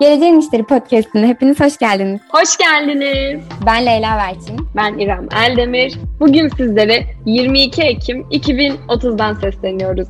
Geleceğin İşleri Podcast'ine hepiniz hoş geldiniz. Hoş geldiniz. Ben Leyla Verçin. Ben İrem Eldemir. Bugün sizlere 22 Ekim 2030'dan sesleniyoruz.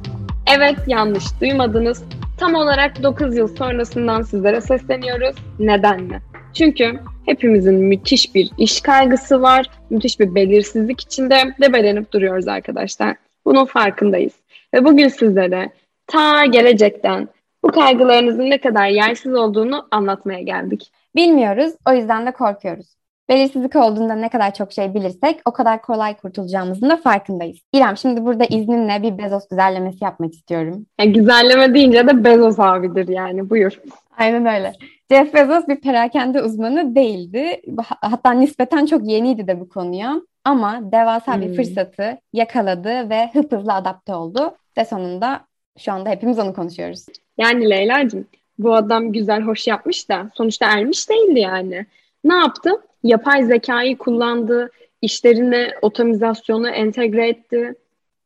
Evet yanlış duymadınız. Tam olarak 9 yıl sonrasından sizlere sesleniyoruz. Neden mi? Çünkü hepimizin müthiş bir iş kaygısı var, müthiş bir belirsizlik içinde debelenip duruyoruz arkadaşlar. Bunun farkındayız. Ve bugün sizlere ta gelecekten bu kaygılarınızın ne kadar yersiz olduğunu anlatmaya geldik. Bilmiyoruz, o yüzden de korkuyoruz. Belirsizlik olduğunda ne kadar çok şey bilirsek o kadar kolay kurtulacağımızın da farkındayız. İrem şimdi burada izninle bir Bezos güzellemesi yapmak istiyorum. Yani güzelleme deyince de Bezos abidir yani buyur. Aynen öyle. Jeff Bezos bir perakende uzmanı değildi. Hatta nispeten çok yeniydi de bu konuya. Ama devasa hmm. bir fırsatı yakaladı ve hızlı adapte oldu. Ve sonunda şu anda hepimiz onu konuşuyoruz. Yani Leyla'cığım bu adam güzel hoş yapmış da sonuçta ermiş değildi yani. Ne yaptı? Yapay zekayı kullandı, işlerine otomizasyonu entegre etti.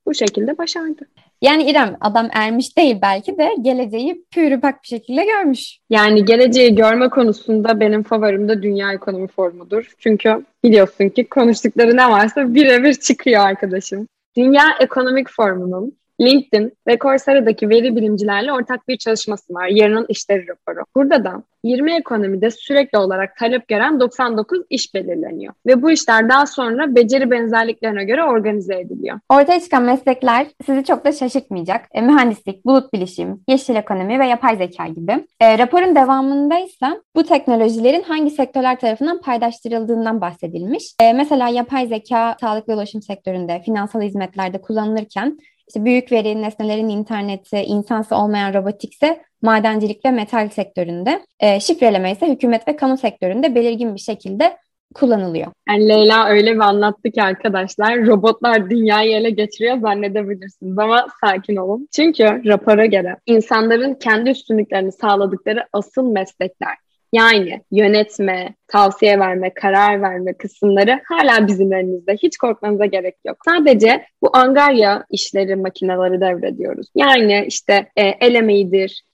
Bu şekilde başardı. Yani İrem adam ermiş değil belki de geleceği pürüpak bir şekilde görmüş. Yani geleceği görme konusunda benim favorim de Dünya Ekonomi Forumu'dur. Çünkü biliyorsun ki konuştukları ne varsa birebir çıkıyor arkadaşım. Dünya Ekonomik Forumu'nun LinkedIn ve Coursera'daki veri bilimcilerle ortak bir çalışması var. Yarının işleri raporu. Burada da 20 ekonomide sürekli olarak talep gören 99 iş belirleniyor. Ve bu işler daha sonra beceri benzerliklerine göre organize ediliyor. Ortaya çıkan meslekler sizi çok da şaşırtmayacak. E, mühendislik, bulut bilişim, yeşil ekonomi ve yapay zeka gibi. E, raporun devamında ise bu teknolojilerin hangi sektörler tarafından paydaştırıldığından bahsedilmiş. E, mesela yapay zeka sağlık ve ulaşım sektöründe, finansal hizmetlerde kullanılırken işte büyük veri, nesnelerin interneti, insansı olmayan robotikse madencilik ve metal sektöründe, e, şifreleme ise hükümet ve kamu sektöründe belirgin bir şekilde kullanılıyor. Yani Leyla öyle bir anlattı ki arkadaşlar robotlar dünyayı ele geçiriyor zannedebilirsiniz ama sakin olun. Çünkü rapora göre insanların kendi üstünlüklerini sağladıkları asıl meslekler yani yönetme, tavsiye verme, karar verme kısımları hala bizim elimizde. Hiç korkmanıza gerek yok. Sadece bu angarya işleri, makineleri devrediyoruz. Yani işte e, el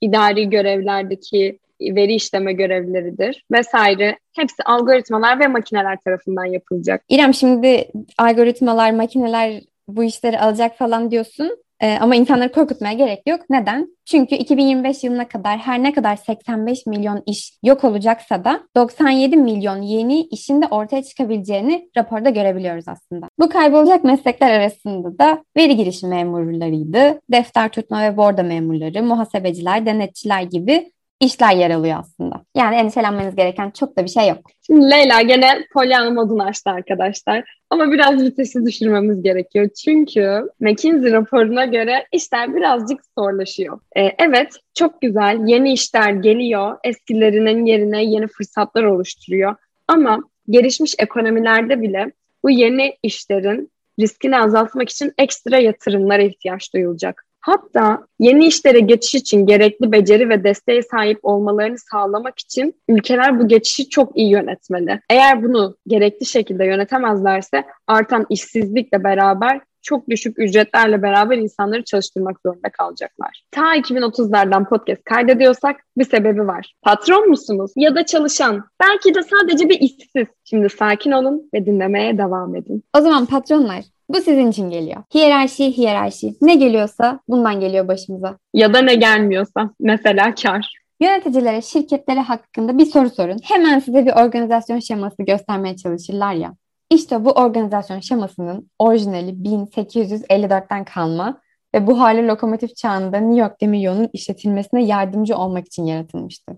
idari görevlerdeki veri işleme görevleridir vesaire. Hepsi algoritmalar ve makineler tarafından yapılacak. İrem şimdi algoritmalar, makineler bu işleri alacak falan diyorsun. Ee, ama insanları korkutmaya gerek yok. Neden? Çünkü 2025 yılına kadar her ne kadar 85 milyon iş yok olacaksa da 97 milyon yeni işin de ortaya çıkabileceğini raporda görebiliyoruz aslında. Bu kaybolacak meslekler arasında da veri girişi memurlarıydı, defter tutma ve borda memurları, muhasebeciler, denetçiler gibi işler yer alıyor aslında. Yani endişelenmeniz gereken çok da bir şey yok. Şimdi Leyla gene Pollyanna modunu açtı arkadaşlar. Ama biraz vitesi düşürmemiz gerekiyor. Çünkü McKinsey raporuna göre işler birazcık zorlaşıyor. Ee, evet çok güzel yeni işler geliyor. Eskilerinin yerine yeni fırsatlar oluşturuyor. Ama gelişmiş ekonomilerde bile bu yeni işlerin riskini azaltmak için ekstra yatırımlara ihtiyaç duyulacak. Hatta yeni işlere geçiş için gerekli beceri ve desteğe sahip olmalarını sağlamak için ülkeler bu geçişi çok iyi yönetmeli. Eğer bunu gerekli şekilde yönetemezlerse artan işsizlikle beraber çok düşük ücretlerle beraber insanları çalıştırmak zorunda kalacaklar. Ta 2030'lardan podcast kaydediyorsak bir sebebi var. Patron musunuz ya da çalışan? Belki de sadece bir işsiz. Şimdi sakin olun ve dinlemeye devam edin. O zaman patronlar bu sizin için geliyor. Hiyerarşi, hiyerarşi. Ne geliyorsa bundan geliyor başımıza. Ya da ne gelmiyorsa. Mesela kar. Yöneticilere, şirketlere hakkında bir soru sorun. Hemen size bir organizasyon şeması göstermeye çalışırlar ya. İşte bu organizasyon şemasının orijinali 1854'ten kalma ve buharlı lokomotif çağında New York Demiryolu'nun işletilmesine yardımcı olmak için yaratılmıştı.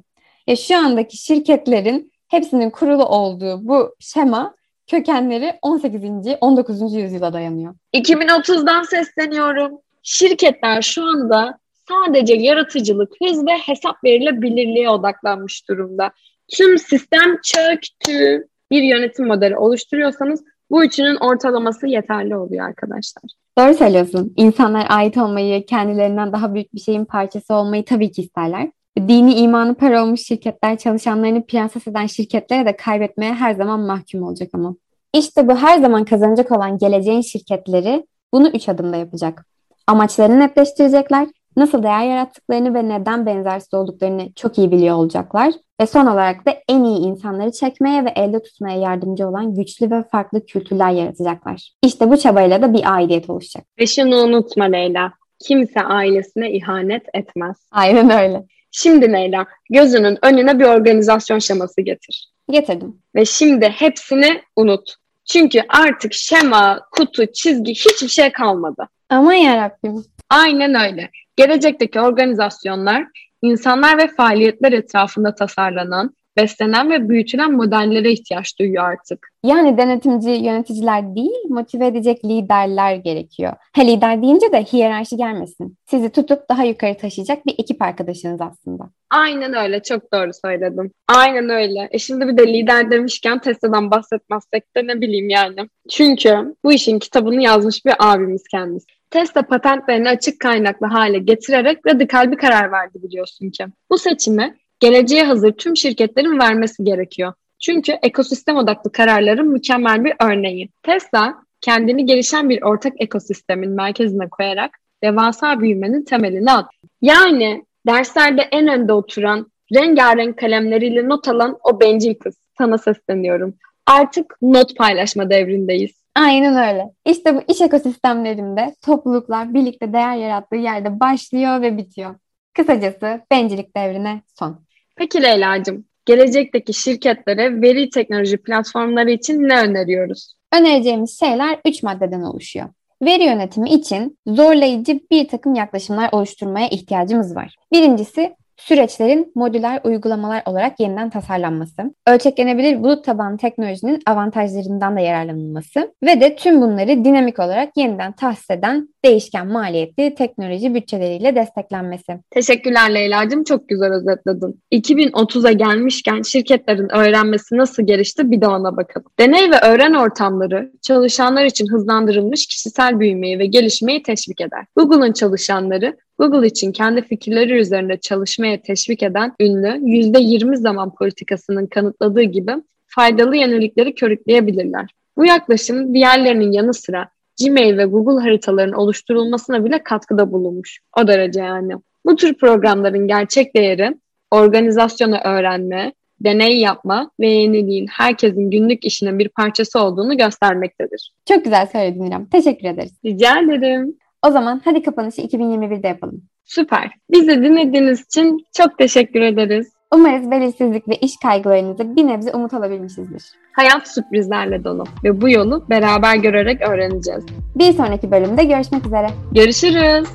Ya şu andaki şirketlerin hepsinin kurulu olduğu bu şema kökenleri 18. 19. yüzyıla dayanıyor. 2030'dan sesleniyorum. Şirketler şu anda sadece yaratıcılık, hız ve hesap verilebilirliğe odaklanmış durumda. Tüm sistem çöktü. Bir yönetim modeli oluşturuyorsanız bu üçünün ortalaması yeterli oluyor arkadaşlar. Doğru söylüyorsun. İnsanlar ait olmayı, kendilerinden daha büyük bir şeyin parçası olmayı tabii ki isterler. Dini imanı para olmuş şirketler çalışanlarını prenses eden şirketlere de kaybetmeye her zaman mahkum olacak ama. İşte bu her zaman kazanacak olan geleceğin şirketleri bunu üç adımda yapacak. Amaçlarını netleştirecekler, Nasıl değer yarattıklarını ve neden benzersiz olduklarını çok iyi biliyor olacaklar. Ve son olarak da en iyi insanları çekmeye ve elde tutmaya yardımcı olan güçlü ve farklı kültürler yaratacaklar. İşte bu çabayla da bir aidiyet oluşacak. Ve şunu unutma Leyla. Kimse ailesine ihanet etmez. Aynen öyle. Şimdi Leyla, gözünün önüne bir organizasyon şeması getir. Getirdim. Ve şimdi hepsini unut. Çünkü artık şema, kutu, çizgi hiçbir şey kalmadı. Aman yarabbim. Aynen öyle. Gelecekteki organizasyonlar insanlar ve faaliyetler etrafında tasarlanan, beslenen ve büyütülen modellere ihtiyaç duyuyor artık. Yani denetimci yöneticiler değil, motive edecek liderler gerekiyor. Ha lider deyince de hiyerarşi gelmesin. Sizi tutup daha yukarı taşıyacak bir ekip arkadaşınız aslında. Aynen öyle. Çok doğru söyledin. Aynen öyle. E şimdi bir de lider demişken Tesla'dan bahsetmezsek de ne bileyim yani. Çünkü bu işin kitabını yazmış bir abimiz kendisi. Tesla patentlerini açık kaynaklı hale getirerek radikal bir karar verdi biliyorsun ki. Bu seçimi geleceğe hazır tüm şirketlerin vermesi gerekiyor. Çünkü ekosistem odaklı kararların mükemmel bir örneği. Tesla kendini gelişen bir ortak ekosistemin merkezine koyarak devasa büyümenin temelini attı. Yani derslerde en önde oturan, rengarenk kalemleriyle not alan o bencil kız. Sana sesleniyorum. Artık not paylaşma devrindeyiz. Aynen öyle. İşte bu iş ekosistemlerinde topluluklar birlikte değer yarattığı yerde başlıyor ve bitiyor. Kısacası bencillik devrine son. Peki Leyla'cığım, gelecekteki şirketlere veri teknoloji platformları için ne öneriyoruz? Önereceğimiz şeyler 3 maddeden oluşuyor. Veri yönetimi için zorlayıcı bir takım yaklaşımlar oluşturmaya ihtiyacımız var. Birincisi süreçlerin modüler uygulamalar olarak yeniden tasarlanması, ölçeklenebilir bulut tabanlı teknolojinin avantajlarından da yararlanılması ve de tüm bunları dinamik olarak yeniden tahsis eden değişken maliyetli teknoloji bütçeleriyle desteklenmesi. Teşekkürler Leyla'cığım çok güzel özetledin. 2030'a gelmişken şirketlerin öğrenmesi nasıl gelişti bir de ona bakalım. Deney ve öğren ortamları çalışanlar için hızlandırılmış kişisel büyümeyi ve gelişmeyi teşvik eder. Google'ın çalışanları Google için kendi fikirleri üzerinde çalışmaya teşvik eden ünlü %20 zaman politikasının kanıtladığı gibi faydalı yenilikleri körükleyebilirler. Bu yaklaşım diğerlerinin yanı sıra Gmail ve Google haritalarının oluşturulmasına bile katkıda bulunmuş. O derece yani. Bu tür programların gerçek değeri organizasyonu öğrenme, deney yapma ve yeniliğin herkesin günlük işinin bir parçası olduğunu göstermektedir. Çok güzel söyledin İrem. Teşekkür ederiz. Rica ederim. O zaman hadi kapanışı 2021'de yapalım. Süper. Bizi dinlediğiniz için çok teşekkür ederiz. Umarız belirsizlik ve iş kaygılarınızı bir nebze umut alabilmişizdir. Hayat sürprizlerle dolu ve bu yolu beraber görerek öğreneceğiz. Bir sonraki bölümde görüşmek üzere. Görüşürüz.